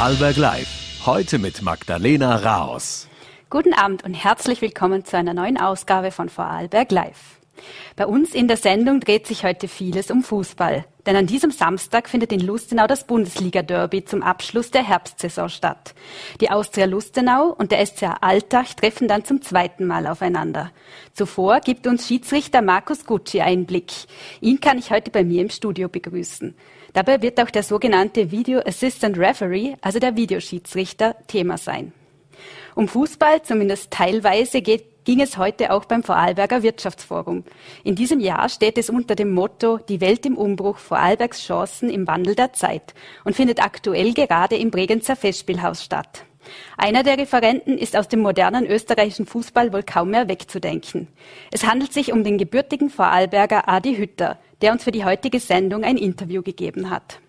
Vorarlberg Live. Heute mit Magdalena Raos. Guten Abend und herzlich willkommen zu einer neuen Ausgabe von Vorarlberg Live. Bei uns in der Sendung dreht sich heute vieles um Fußball. Denn an diesem Samstag findet in Lustenau das Bundesliga-Derby zum Abschluss der Herbstsaison statt. Die Austria Lustenau und der SCA Altach treffen dann zum zweiten Mal aufeinander. Zuvor gibt uns Schiedsrichter Markus Gucci Einblick. Ihn kann ich heute bei mir im Studio begrüßen. Dabei wird auch der sogenannte Video Assistant Referee, also der Videoschiedsrichter, Thema sein. Um Fußball, zumindest teilweise, geht ging es heute auch beim Vorarlberger Wirtschaftsforum. In diesem Jahr steht es unter dem Motto Die Welt im Umbruch, Vorarlbergs Chancen im Wandel der Zeit und findet aktuell gerade im Bregenzer Festspielhaus statt. Einer der Referenten ist aus dem modernen österreichischen Fußball wohl kaum mehr wegzudenken. Es handelt sich um den gebürtigen Vorarlberger Adi Hütter, der uns für die heutige Sendung ein Interview gegeben hat.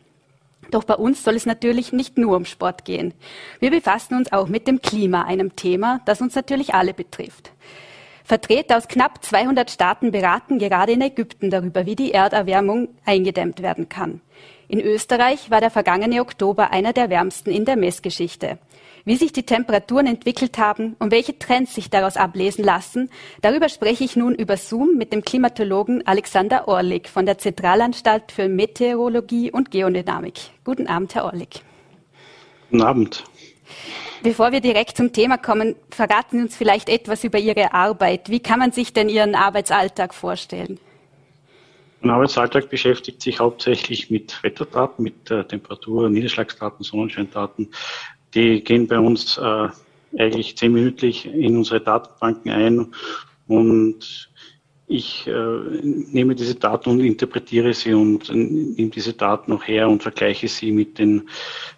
Doch bei uns soll es natürlich nicht nur um Sport gehen. Wir befassen uns auch mit dem Klima, einem Thema, das uns natürlich alle betrifft. Vertreter aus knapp 200 Staaten beraten gerade in Ägypten darüber, wie die Erderwärmung eingedämmt werden kann. In Österreich war der vergangene Oktober einer der wärmsten in der Messgeschichte. Wie sich die Temperaturen entwickelt haben und welche Trends sich daraus ablesen lassen, darüber spreche ich nun über Zoom mit dem Klimatologen Alexander Orlik von der Zentralanstalt für Meteorologie und Geodynamik. Guten Abend, Herr Orlik. Guten Abend. Bevor wir direkt zum Thema kommen, verraten Sie uns vielleicht etwas über Ihre Arbeit. Wie kann man sich denn Ihren Arbeitsalltag vorstellen? Mein Arbeitsalltag beschäftigt sich hauptsächlich mit Wetterdaten, mit äh, Temperatur, Niederschlagsdaten, Sonnenscheindaten. Die gehen bei uns äh, eigentlich zehnminütlich in unsere Datenbanken ein und ich äh, nehme diese Daten und interpretiere sie und nehme diese Daten noch her und vergleiche sie mit den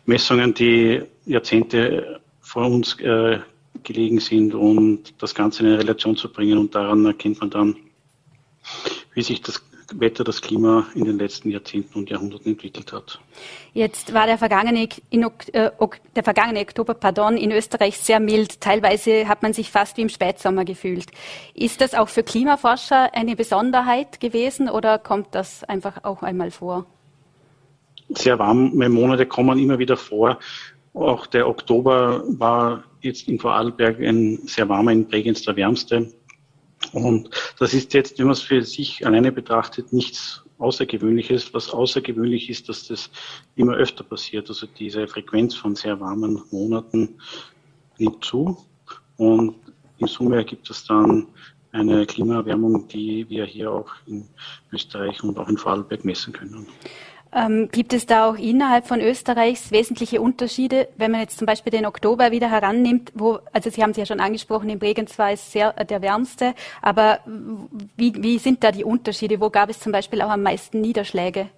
Messungen, die Jahrzehnte vor uns äh, gelegen sind und das Ganze in eine Relation zu bringen. Und daran erkennt man dann, wie sich das Wetter, das Klima in den letzten Jahrzehnten und Jahrhunderten entwickelt hat. Jetzt war der vergangene, äh, der vergangene Oktober pardon, in Österreich sehr mild. Teilweise hat man sich fast wie im Spätsommer gefühlt. Ist das auch für Klimaforscher eine Besonderheit gewesen oder kommt das einfach auch einmal vor? Sehr warme Monate kommen immer wieder vor. Auch der Oktober war jetzt in Vorarlberg ein sehr warmer, in Bregenz der wärmste. Und das ist jetzt, wenn man es für sich alleine betrachtet, nichts Außergewöhnliches. Was außergewöhnlich ist, dass das immer öfter passiert. Also diese Frequenz von sehr warmen Monaten nimmt zu. Und in Summe ergibt es dann eine Klimaerwärmung, die wir hier auch in Österreich und auch in Vorarlberg messen können. Ähm, gibt es da auch innerhalb von Österreichs wesentliche Unterschiede, wenn man jetzt zum Beispiel den Oktober wieder herannimmt, wo, also Sie haben es ja schon angesprochen, in Bregenz war es sehr äh, der wärmste, aber wie, wie sind da die Unterschiede? Wo gab es zum Beispiel auch am meisten Niederschläge?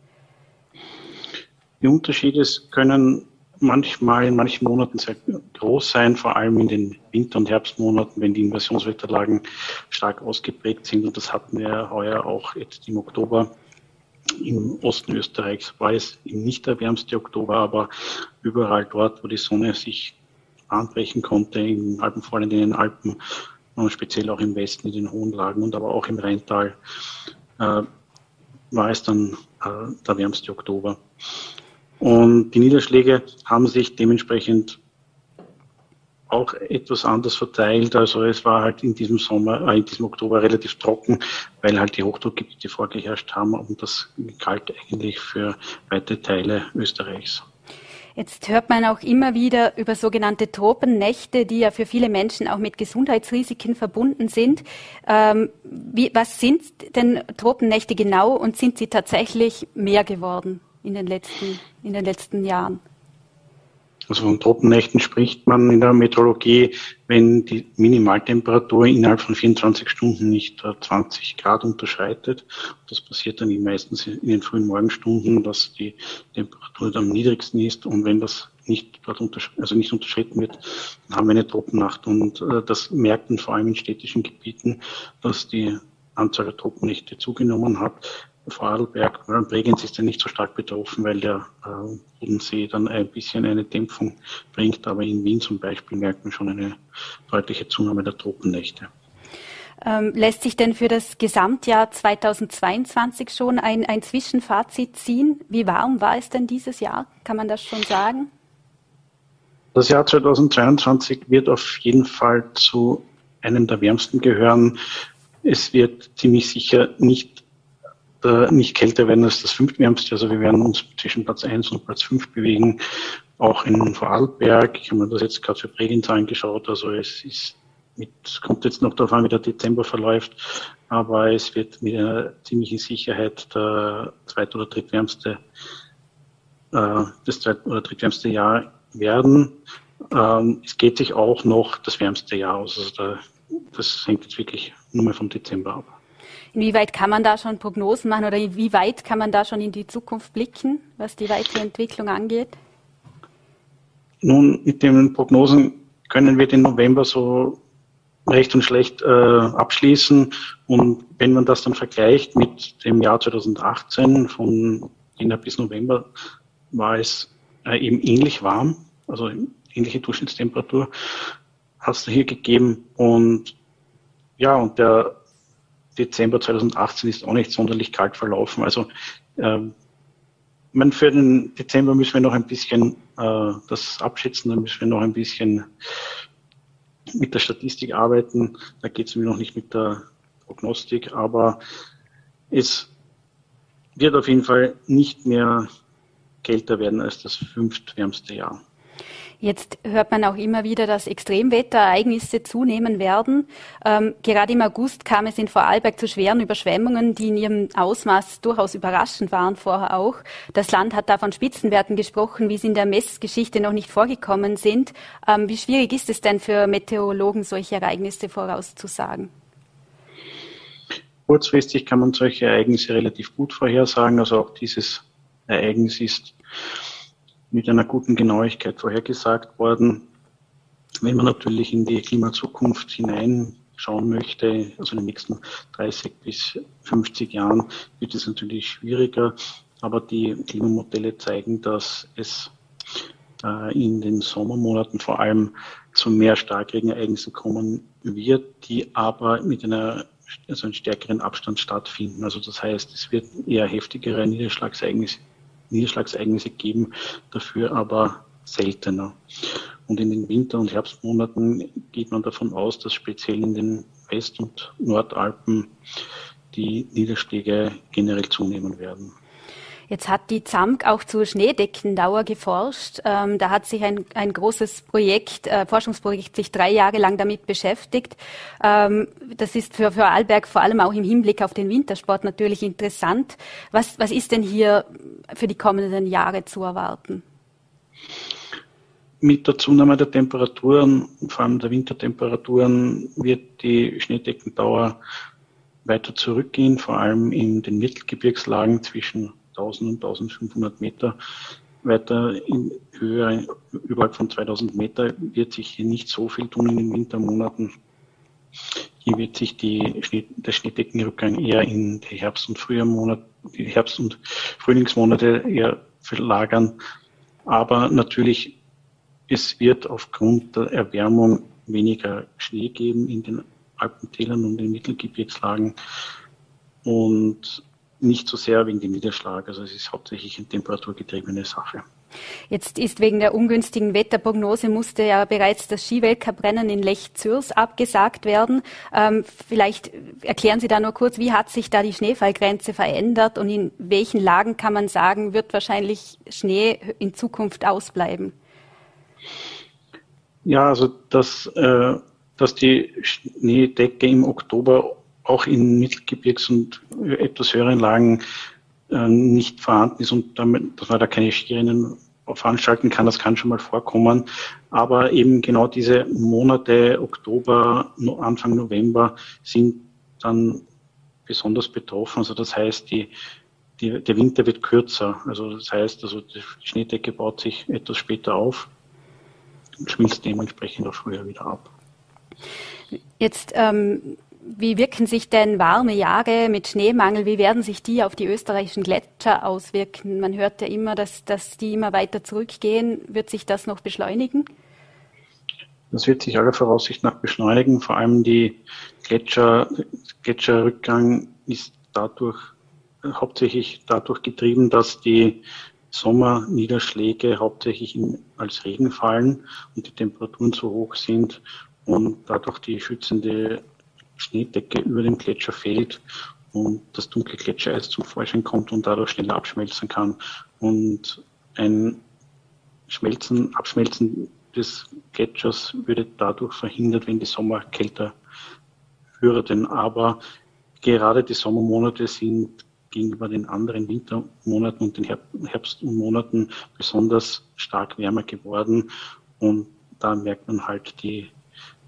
Die Unterschiede können manchmal in manchen Monaten sehr groß sein, vor allem in den Winter- und Herbstmonaten, wenn die Invasionswetterlagen stark ausgeprägt sind. Und das hatten wir heuer auch jetzt im Oktober im Osten Österreichs war es nicht der wärmste Oktober, aber überall dort, wo die Sonne sich anbrechen konnte, im Alpen, vor allem in den Alpen, und speziell auch im Westen, in den hohen Lagen und aber auch im Rheintal, äh, war es dann äh, der wärmste Oktober. Und die Niederschläge haben sich dementsprechend auch etwas anders verteilt. Also es war halt in diesem Sommer, äh, in diesem Oktober relativ trocken, weil halt die Hochdruckgebiete vorgeherrscht haben und das galt eigentlich für weite Teile Österreichs. Jetzt hört man auch immer wieder über sogenannte Tropennächte, die ja für viele Menschen auch mit Gesundheitsrisiken verbunden sind. Ähm, wie, was sind denn Tropennächte genau und sind sie tatsächlich mehr geworden in den letzten, in den letzten Jahren? Also von Tropennächten spricht man in der Meteorologie, wenn die Minimaltemperatur innerhalb von 24 Stunden nicht 20 Grad unterschreitet. Das passiert dann meistens in den frühen Morgenstunden, dass die Temperatur am niedrigsten ist. Und wenn das nicht also nicht unterschritten wird, dann haben wir eine Tropennacht. Und äh, das merkt man vor allem in städtischen Gebieten, dass die Anzahl der Tropennächte zugenommen hat. Vorarlberg, Bregenz ist ja nicht so stark betroffen, weil der äh, Bodensee dann ein bisschen eine Dämpfung bringt. Aber in Wien zum Beispiel merkt man schon eine deutliche Zunahme der Tropennächte. Ähm, lässt sich denn für das Gesamtjahr 2022 schon ein, ein Zwischenfazit ziehen? Wie warm war es denn dieses Jahr? Kann man das schon sagen? Das Jahr 2022 wird auf jeden Fall zu einem der wärmsten gehören. Es wird ziemlich sicher nicht, äh, nicht kälter werden als das fünftwärmste. Also wir werden uns zwischen Platz 1 und Platz 5 bewegen. Auch in Vorarlberg. Ich habe mir das jetzt gerade für Bregenz angeschaut. Also es ist mit, kommt jetzt noch darauf an, wie der Dezember verläuft. Aber es wird mit einer ziemlichen Sicherheit der zweit- oder drittwärmste, äh, das zweit- oder drittwärmste Jahr werden. Ähm, es geht sich auch noch das wärmste Jahr aus. Also da, das hängt jetzt wirklich nur mal vom Dezember ab. Inwieweit kann man da schon Prognosen machen oder wie weit kann man da schon in die Zukunft blicken, was die weitere Entwicklung angeht? Nun, mit den Prognosen können wir den November so recht und schlecht äh, abschließen. Und wenn man das dann vergleicht mit dem Jahr 2018, von Jänner bis November, war es äh, eben ähnlich warm, also ähnliche Durchschnittstemperatur hat es hier gegeben. Und ja, und der Dezember 2018 ist auch nicht sonderlich kalt verlaufen. Also ähm, man für den Dezember müssen wir noch ein bisschen äh, das abschätzen, da müssen wir noch ein bisschen mit der Statistik arbeiten. Da geht es mir noch nicht mit der Prognostik, aber es wird auf jeden Fall nicht mehr kälter werden als das fünftwärmste Jahr. Jetzt hört man auch immer wieder, dass Extremwetterereignisse zunehmen werden. Ähm, gerade im August kam es in Vorarlberg zu schweren Überschwemmungen, die in ihrem Ausmaß durchaus überraschend waren vorher auch. Das Land hat da von Spitzenwerten gesprochen, wie sie in der Messgeschichte noch nicht vorgekommen sind. Ähm, wie schwierig ist es denn für Meteorologen, solche Ereignisse vorauszusagen? Kurzfristig kann man solche Ereignisse relativ gut vorhersagen. Also auch dieses Ereignis ist mit einer guten Genauigkeit vorhergesagt worden. Wenn man natürlich in die Klimazukunft hineinschauen möchte, also in den nächsten 30 bis 50 Jahren, wird es natürlich schwieriger. Aber die Klimamodelle zeigen, dass es äh, in den Sommermonaten vor allem zu mehr Starkregenereignissen kommen wird, die aber mit einer also einen stärkeren Abstand stattfinden. Also das heißt, es wird eher heftigere Niederschlagsereignisse Niederschlagsereignisse geben, dafür aber seltener. Und in den Winter- und Herbstmonaten geht man davon aus, dass speziell in den West- und Nordalpen die Niederschläge generell zunehmen werden. Jetzt hat die ZAMK auch zur Schneedeckendauer geforscht. Ähm, da hat sich ein, ein großes Projekt, äh, Forschungsprojekt, sich drei Jahre lang damit beschäftigt. Ähm, das ist für, für Alberg vor allem auch im Hinblick auf den Wintersport natürlich interessant. Was, was ist denn hier für die kommenden Jahre zu erwarten? Mit der Zunahme der Temperaturen, vor allem der Wintertemperaturen, wird die Schneedeckendauer weiter zurückgehen, vor allem in den Mittelgebirgslagen zwischen 1000 und 1500 Meter. Weiter in Höhe, überhalb von 2000 Meter, wird sich hier nicht so viel tun in den Wintermonaten. Hier wird sich die der Schneedeckenrückgang eher in die Herbst- und Frühjahrmonate, die Herbst- und Frühlingsmonate eher verlagern. Aber natürlich, es wird aufgrund der Erwärmung weniger Schnee geben in den Alpentälern und den Mittelgebirgslagen. Und nicht so sehr wegen dem Niederschlag. Also es ist hauptsächlich eine temperaturgetriebene Sache. Jetzt ist wegen der ungünstigen Wetterprognose musste ja bereits das Skiweltcuprennen in Lech-Zürs abgesagt werden. Ähm, vielleicht erklären Sie da nur kurz, wie hat sich da die Schneefallgrenze verändert und in welchen Lagen kann man sagen, wird wahrscheinlich Schnee in Zukunft ausbleiben? Ja, also dass, äh, dass die Schneedecke im Oktober auch in Mittelgebirgs- und etwas höheren Lagen äh, nicht vorhanden ist und damit, dass man da keine Skirennen veranstalten kann, das kann schon mal vorkommen. Aber eben genau diese Monate Oktober, Anfang November sind dann besonders betroffen. Also das heißt, die, die, der Winter wird kürzer. Also das heißt, also die Schneedecke baut sich etwas später auf und schmilzt dementsprechend auch früher wieder ab. Jetzt ähm, wie wirken sich denn warme Jahre mit Schneemangel, wie werden sich die auf die österreichischen Gletscher auswirken? Man hört ja immer, dass, dass die immer weiter zurückgehen. Wird sich das noch beschleunigen? Das wird sich aller Voraussicht nach beschleunigen. Vor allem die Gletscher, Gletscherrückgang ist dadurch hauptsächlich dadurch getrieben, dass die Sommerniederschläge hauptsächlich in, als Regen fallen und die Temperaturen zu hoch sind und dadurch die schützende Schneedecke über dem Gletscher fällt und das dunkle Gletschereis zum Vorschein kommt und dadurch schneller abschmelzen kann. Und ein Schmelzen, Abschmelzen des Gletschers würde dadurch verhindert, wenn die Sommer kälter würden. Aber gerade die Sommermonate sind gegenüber den anderen Wintermonaten und den Herbstmonaten besonders stark wärmer geworden. Und da merkt man halt, die,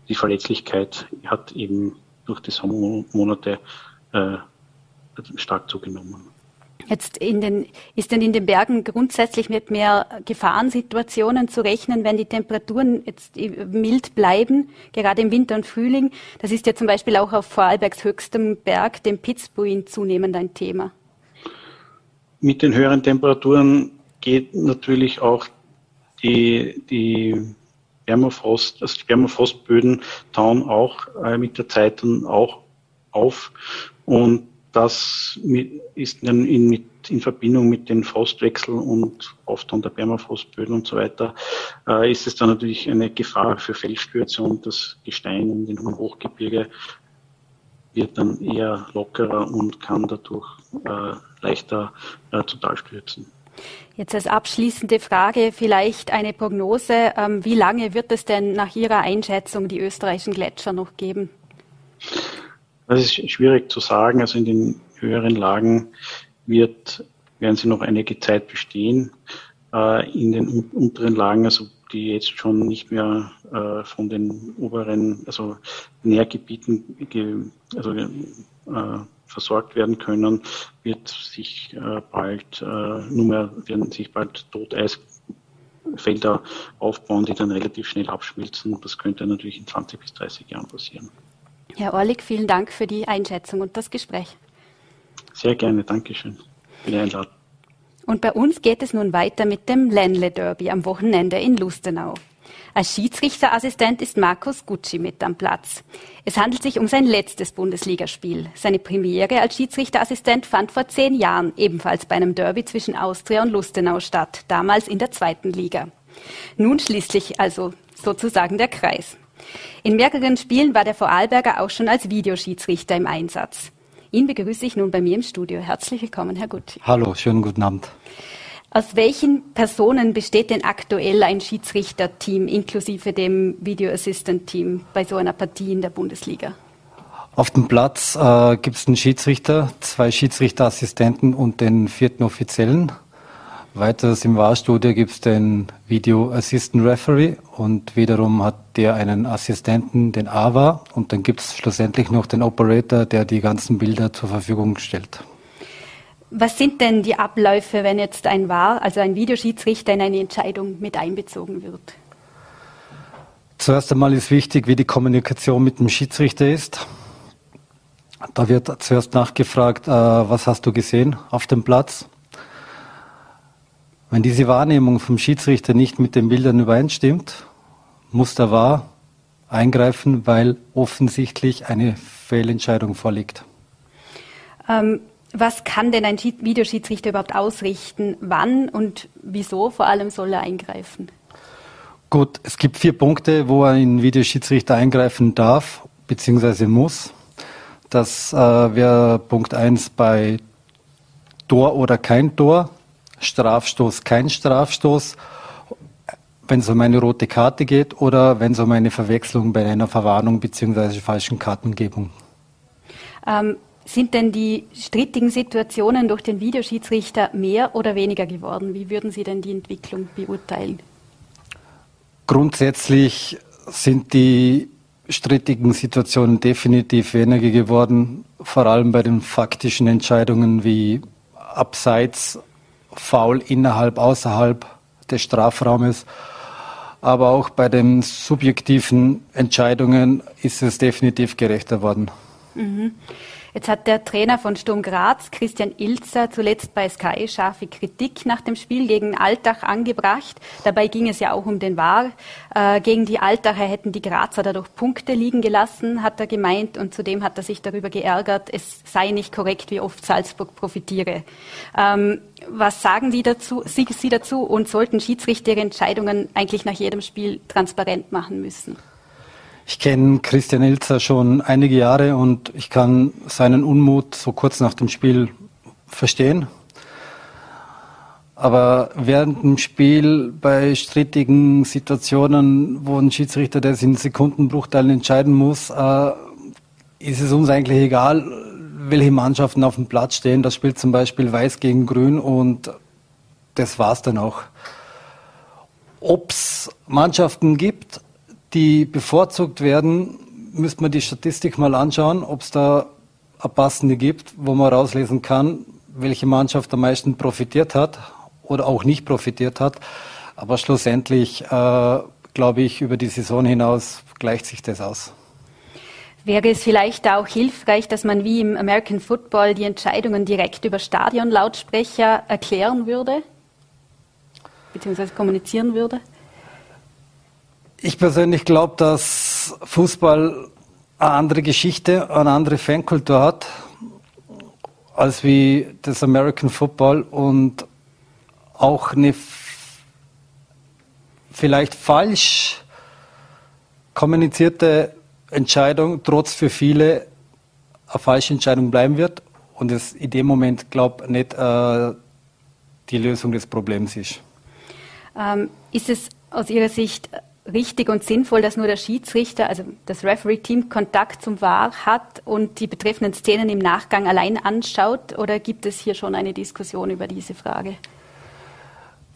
die Verletzlichkeit hat eben durch die Sommermonate äh, stark zugenommen. Jetzt den, ist denn in den Bergen grundsätzlich mit mehr Gefahrensituationen zu rechnen, wenn die Temperaturen jetzt mild bleiben, gerade im Winter und Frühling? Das ist ja zum Beispiel auch auf Vorarlbergs höchstem Berg, dem Pitzbuin, zunehmend ein Thema. Mit den höheren Temperaturen geht natürlich auch die, die Permafrost, also die Permafrostböden tauen auch äh, mit der Zeit dann auch auf und das ist in, in, in, Verbindung mit den Frostwechseln und Auftauen der Permafrostböden und so weiter, äh, ist es dann natürlich eine Gefahr für Felsstürze und das Gestein in den Hochgebirge wird dann eher lockerer und kann dadurch äh, leichter äh, zu Tal stürzen. Jetzt als abschließende Frage vielleicht eine Prognose. Ähm, wie lange wird es denn nach Ihrer Einschätzung die österreichischen Gletscher noch geben? Das ist schwierig zu sagen. Also in den höheren Lagen wird, werden sie noch einige Zeit bestehen. Äh, in den unteren Lagen, also die jetzt schon nicht mehr äh, von den oberen, also Nährgebieten also, äh, versorgt werden können, wird sich bald nur mehr, werden sich bald Toteisfelder aufbauen, die dann relativ schnell abschmilzen. Das könnte natürlich in 20 bis 30 Jahren passieren. Herr Orlik, vielen Dank für die Einschätzung und das Gespräch. Sehr gerne, Dankeschön für die Einladung. Und bei uns geht es nun weiter mit dem Ländle Derby am Wochenende in Lustenau. Als Schiedsrichterassistent ist Markus Gucci mit am Platz. Es handelt sich um sein letztes Bundesligaspiel. Seine Premiere als Schiedsrichterassistent fand vor zehn Jahren ebenfalls bei einem Derby zwischen Austria und Lustenau statt, damals in der zweiten Liga. Nun schließlich also sozusagen der Kreis. In mehreren Spielen war der Vorarlberger auch schon als Videoschiedsrichter im Einsatz. Ihn begrüße ich nun bei mir im Studio. Herzlich willkommen, Herr Gucci. Hallo, schönen guten Abend. Aus welchen Personen besteht denn aktuell ein Schiedsrichterteam inklusive dem Video Assistant Team bei so einer Partie in der Bundesliga? Auf dem Platz äh, gibt es einen Schiedsrichter, zwei Schiedsrichterassistenten und den vierten Offiziellen. Weiters im Wahrstudio gibt es den Video Assistant Referee und wiederum hat der einen Assistenten, den AVA und dann gibt es schlussendlich noch den Operator, der die ganzen Bilder zur Verfügung stellt. Was sind denn die Abläufe, wenn jetzt ein VAR, also ein Videoschiedsrichter, in eine Entscheidung mit einbezogen wird? Zuerst einmal ist wichtig, wie die Kommunikation mit dem Schiedsrichter ist. Da wird zuerst nachgefragt, äh, was hast du gesehen auf dem Platz? Wenn diese Wahrnehmung vom Schiedsrichter nicht mit den Bildern übereinstimmt, muss der wahr eingreifen, weil offensichtlich eine Fehlentscheidung vorliegt. Ähm, was kann denn ein Videoschiedsrichter überhaupt ausrichten? Wann und wieso vor allem soll er eingreifen? Gut, es gibt vier Punkte, wo ein Videoschiedsrichter eingreifen darf bzw. muss. Das äh, wäre Punkt 1 bei Tor oder kein Tor. Strafstoß, kein Strafstoß, wenn es um eine rote Karte geht oder wenn es um eine Verwechslung bei einer Verwarnung bzw. falschen Kartengebung. Ähm, sind denn die strittigen Situationen durch den Videoschiedsrichter mehr oder weniger geworden? Wie würden Sie denn die Entwicklung beurteilen? Grundsätzlich sind die strittigen Situationen definitiv weniger geworden, vor allem bei den faktischen Entscheidungen wie Abseits faul innerhalb, außerhalb des Strafraumes. Aber auch bei den subjektiven Entscheidungen ist es definitiv gerechter worden. Mhm. Jetzt hat der Trainer von Sturm Graz, Christian Ilzer, zuletzt bei Sky scharfe Kritik nach dem Spiel gegen Altach angebracht. Dabei ging es ja auch um den War. Äh, gegen die Altacher hätten die Grazer dadurch Punkte liegen gelassen, hat er gemeint. Und zudem hat er sich darüber geärgert, es sei nicht korrekt, wie oft Salzburg profitiere. Ähm, was sagen Sie dazu, Sie, Sie dazu und sollten Schiedsrichter Entscheidungen eigentlich nach jedem Spiel transparent machen müssen? Ich kenne Christian Ilzer schon einige Jahre und ich kann seinen Unmut so kurz nach dem Spiel verstehen. Aber während dem Spiel bei strittigen Situationen, wo ein Schiedsrichter das in Sekundenbruchteilen entscheiden muss, äh, ist es uns eigentlich egal, welche Mannschaften auf dem Platz stehen. Das spielt zum Beispiel Weiß gegen Grün und das war's dann auch. Ob es Mannschaften gibt, die bevorzugt werden, müsste man die Statistik mal anschauen, ob es da eine passende gibt, wo man rauslesen kann, welche Mannschaft am meisten profitiert hat oder auch nicht profitiert hat. Aber schlussendlich, äh, glaube ich, über die Saison hinaus gleicht sich das aus. Wäre es vielleicht auch hilfreich, dass man wie im American Football die Entscheidungen direkt über Stadionlautsprecher erklären würde, beziehungsweise kommunizieren würde? Ich persönlich glaube, dass Fußball eine andere Geschichte, eine andere Fankultur hat, als wie das American Football und auch eine vielleicht falsch kommunizierte Entscheidung trotz für viele eine falsche Entscheidung bleiben wird und es in dem Moment, glaube ich, nicht äh, die Lösung des Problems ist. Ähm, ist es aus Ihrer Sicht richtig und sinnvoll, dass nur der Schiedsrichter, also das Referee-Team, Kontakt zum VAR hat und die betreffenden Szenen im Nachgang allein anschaut? Oder gibt es hier schon eine Diskussion über diese Frage?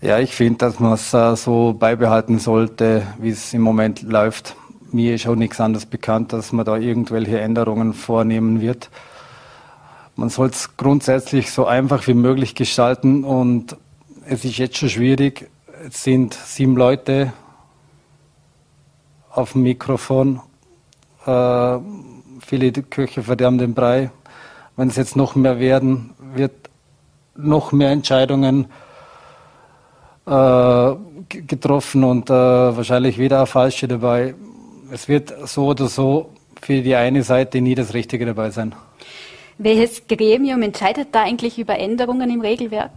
Ja, ich finde, dass man es äh, so beibehalten sollte, wie es im Moment läuft. Mir ist auch nichts anderes bekannt, dass man da irgendwelche Änderungen vornehmen wird. Man soll es grundsätzlich so einfach wie möglich gestalten und es ist jetzt schon schwierig. Es sind sieben Leute auf dem Mikrofon. Äh, viele Köche verderben den Brei. Wenn es jetzt noch mehr werden, wird noch mehr Entscheidungen äh, getroffen und äh, wahrscheinlich wieder eine falsche dabei. Es wird so oder so für die eine Seite nie das Richtige dabei sein. Welches Gremium entscheidet da eigentlich über Änderungen im Regelwerk?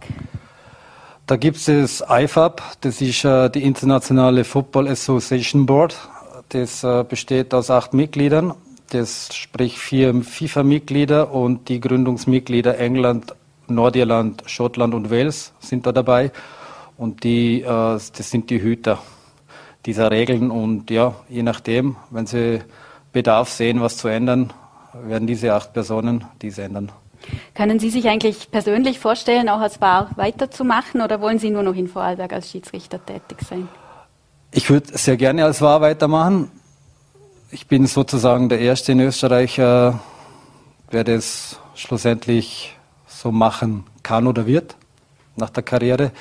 Da gibt es das IFAB, das ist äh, die Internationale Football Association Board. Das äh, besteht aus acht Mitgliedern, das sprich vier FIFA-Mitglieder und die Gründungsmitglieder England, Nordirland, Schottland und Wales sind da dabei. Und die, äh, das sind die Hüter dieser Regeln. Und ja, je nachdem, wenn sie Bedarf sehen, was zu ändern, werden diese acht Personen dies ändern. Können Sie sich eigentlich persönlich vorstellen, auch als Bar weiterzumachen oder wollen Sie nur noch in Vorarlberg als Schiedsrichter tätig sein? Ich würde sehr gerne als War weitermachen. Ich bin sozusagen der Erste in Österreich, äh, der das schlussendlich so machen kann oder wird nach der Karriere.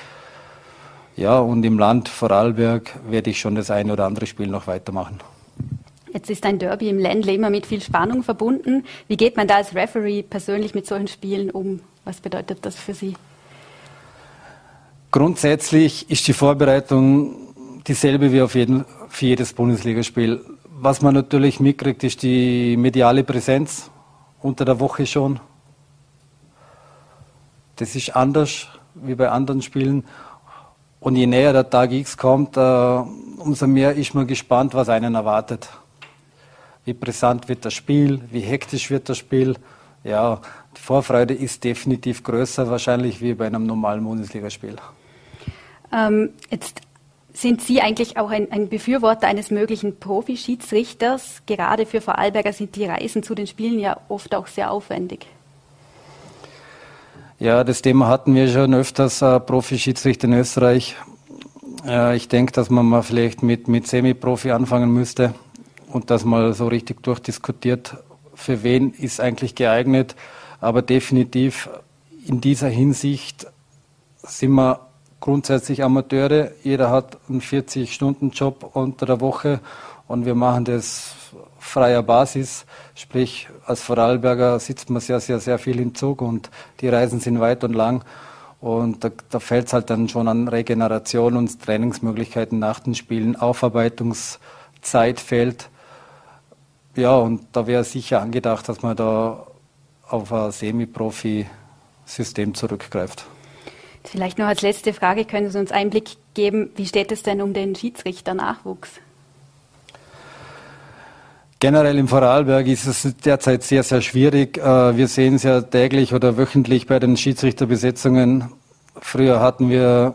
Ja, und im Land Vorarlberg werde ich schon das eine oder andere Spiel noch weitermachen. Jetzt ist ein Derby im Ländle immer mit viel Spannung verbunden. Wie geht man da als Referee persönlich mit solchen Spielen um? Was bedeutet das für Sie? Grundsätzlich ist die Vorbereitung dieselbe wie auf jeden, für jedes Bundesligaspiel. Was man natürlich mitkriegt, ist die mediale Präsenz unter der Woche schon. Das ist anders wie bei anderen Spielen. Und je näher der Tag X kommt, äh, umso mehr ist man gespannt, was einen erwartet. Wie brisant wird das Spiel, wie hektisch wird das Spiel. Ja, die Vorfreude ist definitiv größer wahrscheinlich wie bei einem normalen Bundesligaspiel. Ähm, jetzt sind Sie eigentlich auch ein, ein Befürworter eines möglichen Profischiedsrichters? Gerade für Vorarlberger sind die Reisen zu den Spielen ja oft auch sehr aufwendig. Ja, das Thema hatten wir schon öfters, äh, Profischiedsrichter in Österreich. Äh, ich denke, dass man mal vielleicht mit, mit Semi-Profi anfangen müsste und das mal so richtig durchdiskutiert, für wen ist eigentlich geeignet. Aber definitiv in dieser Hinsicht sind wir grundsätzlich Amateure. Jeder hat einen 40-Stunden-Job unter der Woche und wir machen das freier Basis. Sprich, als Vorarlberger sitzt man sehr, sehr, sehr viel im Zug und die Reisen sind weit und lang. Und da, da fällt es halt dann schon an Regeneration und Trainingsmöglichkeiten nach den Spielen. Aufarbeitungszeit fehlt. Ja, und da wäre sicher angedacht, dass man da auf ein Semi-Profi-System zurückgreift. Vielleicht noch als letzte Frage, können Sie uns Einblick geben, wie steht es denn um den Schiedsrichter-Nachwuchs? Generell im Vorarlberg ist es derzeit sehr, sehr schwierig. Äh, wir sehen es ja täglich oder wöchentlich bei den Schiedsrichterbesetzungen. Früher hatten wir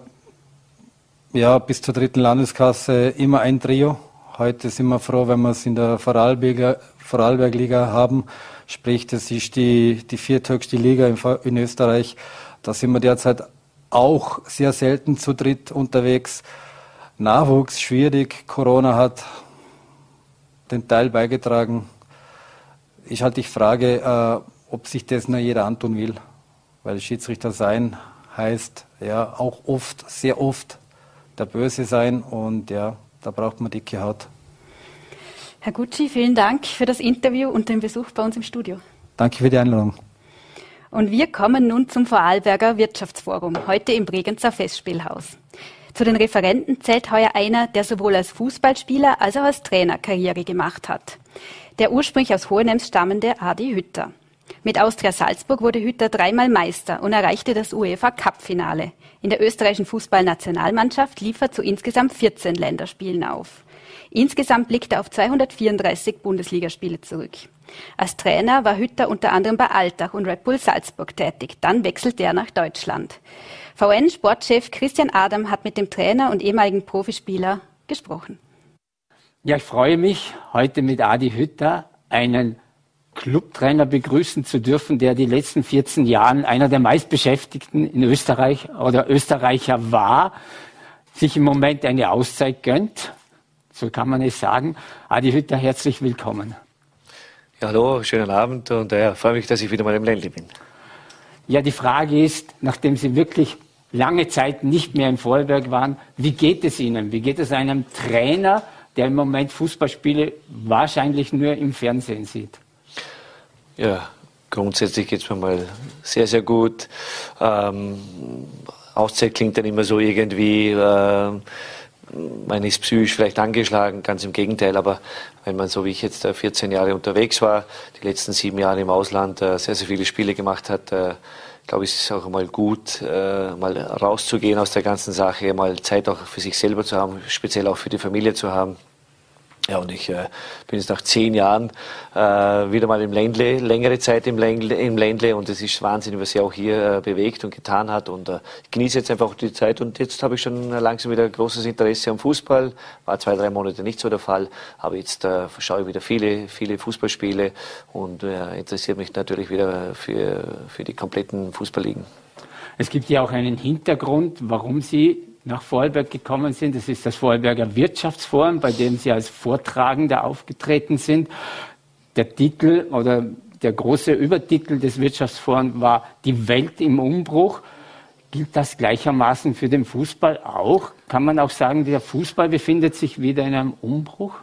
ja bis zur dritten Landeskasse immer ein Trio. Heute sind wir froh, wenn wir es in der Vorarlbergliga haben. Sprich, das ist die, die vierthöchste Liga in Österreich. Da sind wir derzeit auch sehr selten zu dritt unterwegs. Nachwuchs schwierig. Corona hat den Teil beigetragen. Ich halt die Frage, äh, ob sich das nur jeder antun will. Weil Schiedsrichter sein heißt ja auch oft, sehr oft der Böse sein und ja, da braucht man dicke Haut. Herr Gucci, vielen Dank für das Interview und den Besuch bei uns im Studio. Danke für die Einladung. Und wir kommen nun zum Vorarlberger Wirtschaftsforum, heute im Bregenzer Festspielhaus. Zu den Referenten zählt heuer einer, der sowohl als Fußballspieler als auch als Trainer Karriere gemacht hat. Der ursprünglich aus Hohenems stammende Adi Hütter. Mit Austria Salzburg wurde Hütter dreimal Meister und erreichte das UEFA Cup-Finale. In der österreichischen Fußballnationalmannschaft lief er zu insgesamt 14 Länderspielen auf. Insgesamt blickt er auf 234 Bundesligaspiele zurück. Als Trainer war Hütter unter anderem bei Altach und Red Bull Salzburg tätig. Dann wechselte er nach Deutschland. VN-Sportchef Christian Adam hat mit dem Trainer und ehemaligen Profispieler gesprochen. Ja, ich freue mich, heute mit Adi Hütter einen Clubtrainer begrüßen zu dürfen, der die letzten 14 Jahre einer der meistbeschäftigten in Österreich oder Österreicher war, sich im Moment eine Auszeit gönnt. So kann man es sagen. Adi Hütter, herzlich willkommen. Ja, hallo, schönen Abend und äh, freue mich, dass ich wieder mal im Ländle bin. Ja, die Frage ist, nachdem Sie wirklich lange Zeit nicht mehr im Vorarlberg waren, wie geht es Ihnen? Wie geht es einem Trainer, der im Moment Fußballspiele wahrscheinlich nur im Fernsehen sieht? Ja, grundsätzlich geht es mir mal sehr, sehr gut. Ähm, Auszeit klingt dann immer so irgendwie... Äh, man ist psychisch vielleicht angeschlagen, ganz im Gegenteil, aber wenn man so wie ich jetzt 14 Jahre unterwegs war, die letzten sieben Jahre im Ausland äh, sehr, sehr viele Spiele gemacht hat, äh, glaube ich, ist es auch mal gut, äh, mal rauszugehen aus der ganzen Sache, mal Zeit auch für sich selber zu haben, speziell auch für die Familie zu haben. Ja, und ich äh, bin jetzt nach zehn Jahren äh, wieder mal im Ländle, längere Zeit im Ländle, im Ländle und es ist Wahnsinn, was sie auch hier äh, bewegt und getan hat und äh, ich genieße jetzt einfach die Zeit und jetzt habe ich schon langsam wieder großes Interesse am Fußball, war zwei, drei Monate nicht so der Fall, aber jetzt äh, schaue ich wieder viele, viele Fußballspiele und äh, interessiert mich natürlich wieder für, für die kompletten Fußballligen. Es gibt ja auch einen Hintergrund, warum Sie nach Vorarlberg gekommen sind. Das ist das Vorarlberger Wirtschaftsforum, bei dem Sie als Vortragender aufgetreten sind. Der Titel oder der große Übertitel des Wirtschaftsforums war Die Welt im Umbruch. Gilt das gleichermaßen für den Fußball auch? Kann man auch sagen, der Fußball befindet sich wieder in einem Umbruch?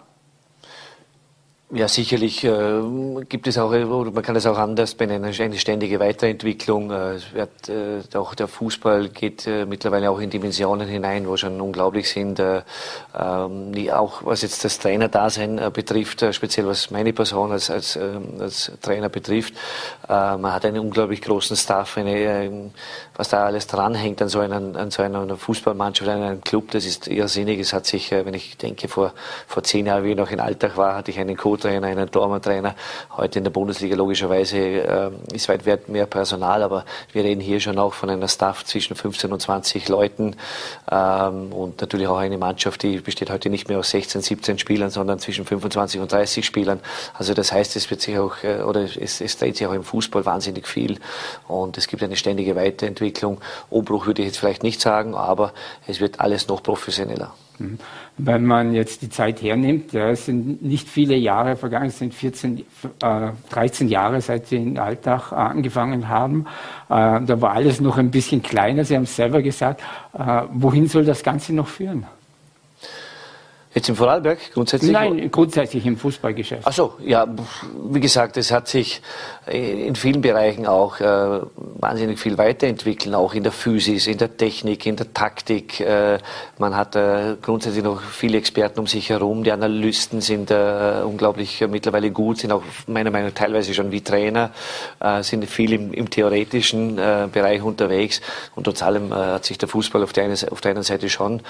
Ja, sicherlich äh, gibt es auch, oder man kann es auch anders benennen, eine ständige Weiterentwicklung. Äh, es wird, äh, auch der Fußball geht äh, mittlerweile auch in Dimensionen hinein, wo schon unglaublich sind, äh, ähm, auch was jetzt das Trainerdasein äh, betrifft, äh, speziell was meine Person als, als, äh, als Trainer betrifft. Äh, man hat einen unglaublich großen Staff, eine, äh, was da alles dranhängt an so einer, an so einer Fußballmannschaft, an einem Club, das ist irrsinnig. Es hat sich, äh, wenn ich denke, vor, vor zehn Jahren, wie ich noch in Alltag war, hatte ich einen Coach, Co-Trainer, einen Tormann-Trainer. Heute in der Bundesliga logischerweise äh, ist weit mehr Personal, aber wir reden hier schon auch von einer Staff zwischen 15 und 20 Leuten ähm, und natürlich auch eine Mannschaft, die besteht heute nicht mehr aus 16, 17 Spielern, sondern zwischen 25 und 30 Spielern. Also das heißt, es wird sich auch äh, oder es, es dreht sich auch im Fußball wahnsinnig viel und es gibt eine ständige Weiterentwicklung. Umbruch würde ich jetzt vielleicht nicht sagen, aber es wird alles noch professioneller. Mhm. Wenn man jetzt die Zeit hernimmt, ja, es sind nicht viele Jahre vergangen, es sind 14, äh, 13 Jahre, seit Sie in Alltag äh, angefangen haben. Äh, da war alles noch ein bisschen kleiner, Sie haben es selber gesagt. Äh, wohin soll das Ganze noch führen? Jetzt im Vorarlberg grundsätzlich? Nein, grundsätzlich im Fußballgeschäft. Ach so, ja, wie gesagt, es hat sich in vielen Bereichen auch äh, wahnsinnig viel weiterentwickelt, auch in der Physis, in der Technik, in der Taktik. Äh, man hat äh, grundsätzlich noch viele Experten um sich herum. Die Analysten sind äh, unglaublich äh, mittlerweile gut, sind auch meiner Meinung nach teilweise schon wie Trainer, äh, sind viel im, im theoretischen Bereich unterwegs. Und trotz allem hat sich der Fußball auf der, einen, auf der einen Seite schon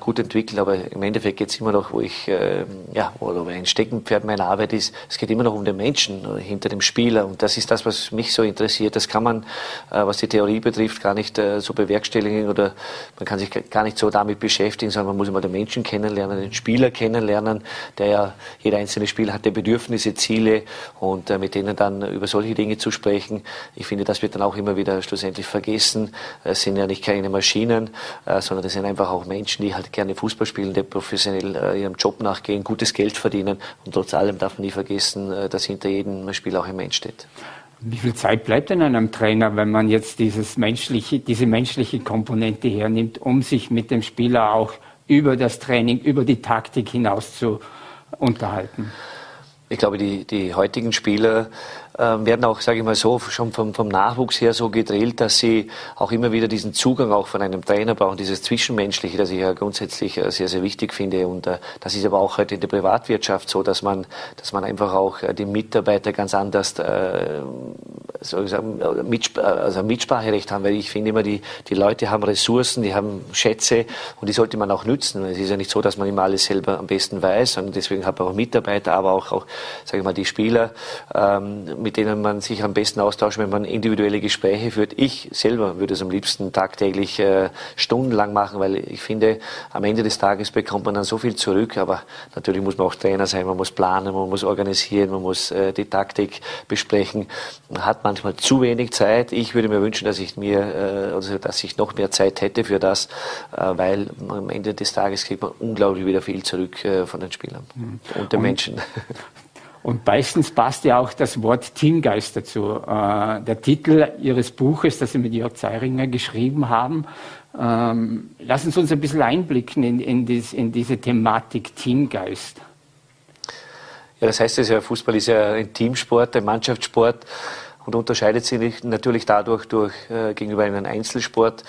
gut entwickelt, aber im Endeffekt geht es immer noch, wo ich, äh, ja, oder ein Steckenpferd meiner Arbeit ist, es geht immer noch um den Menschen hinter dem Spieler. Und das ist das, was mich so interessiert. Das kann man, äh, was die Theorie betrifft, gar nicht äh, so bewerkstelligen oder man kann sich gar nicht so damit beschäftigen, sondern man muss immer den Menschen kennenlernen, den Spieler kennenlernen, der ja, jeder einzelne Spieler hat ja Bedürfnisse, Ziele und äh, mit denen dann über solche Dinge zu sprechen. Ich finde, das wird dann auch immer wieder schlussendlich vergessen. Es sind ja nicht keine Maschinen, äh, sondern es sind einfach auch Menschen, die halt gerne Fußball spielen, die professionell äh, ihrem Job nachgehen, gutes Geld verdienen. Und trotz allem darf man nie vergessen, äh, dass hinter jedem Spiel auch ein Mensch steht. Wie viel Zeit bleibt denn einem Trainer, wenn man jetzt dieses menschliche, diese menschliche Komponente hernimmt, um sich mit dem Spieler auch über das Training, über die Taktik hinaus zu unterhalten? Ich glaube, die, die heutigen Spieler äh, werden auch, sage ich mal so, schon vom, vom Nachwuchs her so gedrillt, dass sie auch immer wieder diesen Zugang auch von einem Trainer brauchen, dieses Zwischenmenschliche, das ich ja grundsätzlich äh, sehr, sehr wichtig finde. Und äh, das ist aber auch heute in der Privatwirtschaft so, dass man, dass man einfach auch äh, die Mitarbeiter ganz anders äh, Mitspr also Mitspracherecht haben, weil ich finde immer, die, die Leute haben Ressourcen, die haben Schätze und die sollte man auch nützen. Es ist ja nicht so, dass man immer alles selber am besten weiß, sondern deswegen hat man auch Mitarbeiter, aber auch, auch sage ich mal, die Spieler, ähm, mit denen man sich am besten austauscht, wenn man individuelle Gespräche führt. Ich selber würde es am liebsten tagtäglich äh, stundenlang machen, weil ich finde, am Ende des Tages bekommt man dann so viel zurück. Aber natürlich muss man auch Trainer sein, man muss planen, man muss organisieren, man muss äh, die Taktik besprechen. Man hat manchmal zu wenig Zeit. Ich würde mir wünschen, dass ich mir, äh, also dass ich noch mehr Zeit hätte für das, äh, weil am Ende des Tages kriegt man unglaublich wieder viel zurück äh, von den Spielern mhm. und den und Menschen. Und meistens passt ja auch das Wort Teamgeist dazu. Äh, der Titel Ihres Buches, das Sie mit Jörg Zeiringer geschrieben haben, ähm, lassen Sie uns ein bisschen einblicken in, in, dies, in diese Thematik Teamgeist. Ja, das heißt es ja, Fußball ist ja ein Teamsport, ein Mannschaftssport und unterscheidet sich natürlich dadurch durch, äh, gegenüber einem Einzelsport.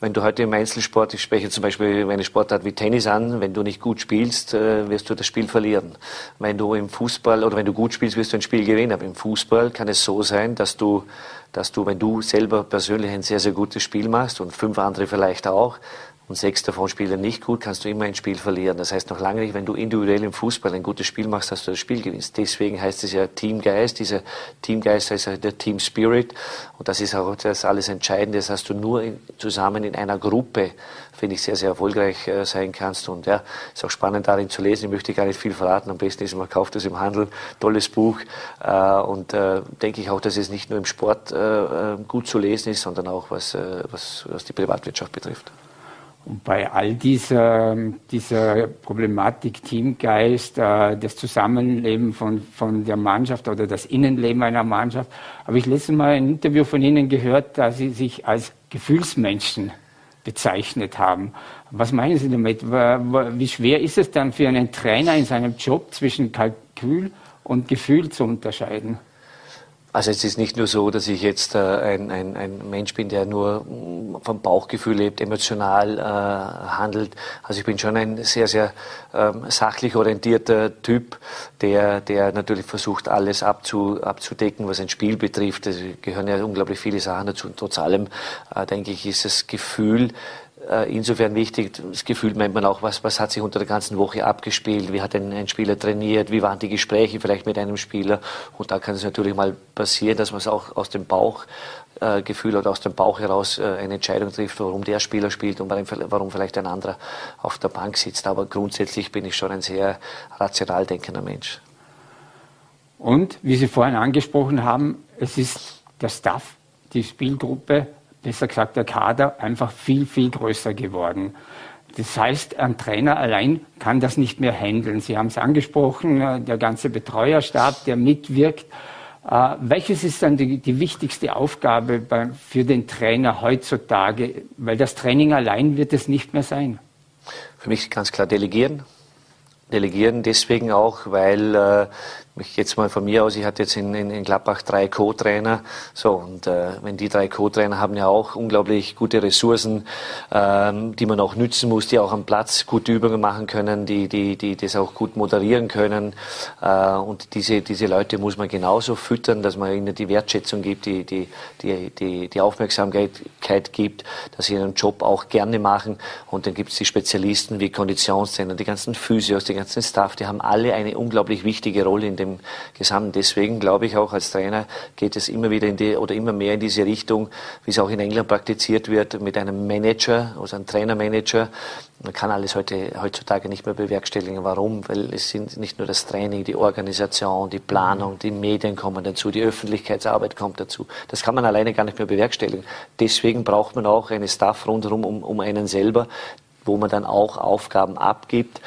Wenn du heute im Einzelsport, ich spreche zum Beispiel eine Sportart wie Tennis an, wenn du nicht gut spielst, äh, wirst du das Spiel verlieren. Wenn du im Fußball oder wenn du gut spielst, wirst du ein Spiel gewinnen. Aber im Fußball kann es so sein, dass du, dass du, wenn du selber persönlich ein sehr, sehr gutes Spiel machst und fünf andere vielleicht auch, und sechs davon spielen nicht gut, kannst du immer ein Spiel verlieren. Das heißt noch lange nicht, wenn du individuell im Fußball ein gutes Spiel machst, dass du das Spiel gewinnst. Deswegen heißt es ja Teamgeist. Dieser Teamgeist heißt ja der Team Spirit. Und das ist auch das alles Entscheidende. Das hast du nur in, zusammen in einer Gruppe, finde ich, sehr, sehr erfolgreich äh, sein kannst. Und ja, ist auch spannend darin zu lesen. Ich möchte gar nicht viel verraten. Am besten ist, man kauft es im Handel. Tolles Buch. Äh, und äh, denke ich auch, dass es nicht nur im Sport äh, äh, gut zu lesen ist, sondern auch was, äh, was, was die Privatwirtschaft betrifft. Und bei all dieser, dieser Problematik Teamgeist, äh, das Zusammenleben von, von der Mannschaft oder das Innenleben einer Mannschaft, habe ich letztes Mal ein Interview von Ihnen gehört, dass Sie sich als Gefühlsmenschen bezeichnet haben. Was meinen Sie damit? Wie schwer ist es dann für einen Trainer in seinem Job zwischen Kalkül und Gefühl zu unterscheiden? Also es ist nicht nur so, dass ich jetzt äh, ein, ein, ein Mensch bin, der nur mm, vom Bauchgefühl lebt, emotional äh, handelt. Also ich bin schon ein sehr, sehr ähm, sachlich orientierter Typ, der, der natürlich versucht, alles abzu, abzudecken, was ein Spiel betrifft. Es gehören ja unglaublich viele Sachen dazu. Und trotz allem, äh, denke ich, ist das Gefühl, insofern wichtig, das Gefühl meint man auch, was, was hat sich unter der ganzen Woche abgespielt, wie hat ein, ein, Spieler trainiert, wie waren die Gespräche vielleicht mit einem Spieler. Und da kann es natürlich mal passieren, dass man es auch aus dem Bauchgefühl äh, oder aus dem Bauch heraus äh, eine Entscheidung trifft, warum der Spieler spielt und warum vielleicht ein anderer auf der Bank sitzt. Aber grundsätzlich bin ich schon ein sehr rational denkender Mensch. Und wie Sie vorhin angesprochen haben, es ist der Staff, die Spielgruppe besser gesagt der Kader, einfach viel, viel größer geworden. Das heißt, ein Trainer allein kann das nicht mehr handeln. Sie haben es angesprochen, äh, der ganze Betreuerstab, der mitwirkt. Äh, welches ist dann die, die wichtigste Aufgabe für den Trainer heutzutage? Weil das Training allein wird es nicht mehr sein. Für mich ganz klar delegieren, delegieren deswegen auch, weil äh, ich jetzt mal von mir aus, ich hatte jetzt in, in, in Gladbach drei Co-Trainer, so und äh, wenn die drei Co-Trainer haben ja auch unglaublich gute Ressourcen, ähm, die man auch nützen muss, die auch am Platz gute Übungen machen können, die die die das auch gut moderieren können. Äh, und diese diese Leute muss man genauso füttern, dass man ihnen die Wertschätzung gibt, die die die die, die Aufmerksamkeit gibt, dass sie ihren Job auch gerne machen. Und dann gibt es die Spezialisten wie Konditionstrainer, die ganzen Physios, die ganzen Staff, die haben alle eine unglaublich wichtige Rolle in dem Gesamten. Deswegen glaube ich auch als Trainer geht es immer wieder in die oder immer mehr in diese Richtung, wie es auch in England praktiziert wird, mit einem Manager, also einem Trainermanager. Man kann alles heute, heutzutage nicht mehr bewerkstelligen. Warum? Weil es sind nicht nur das Training, die Organisation, die Planung, die Medien kommen dazu, die Öffentlichkeitsarbeit kommt dazu. Das kann man alleine gar nicht mehr bewerkstelligen. Deswegen braucht man auch eine Staff rundherum um, um einen selber, wo man dann auch Aufgaben abgibt.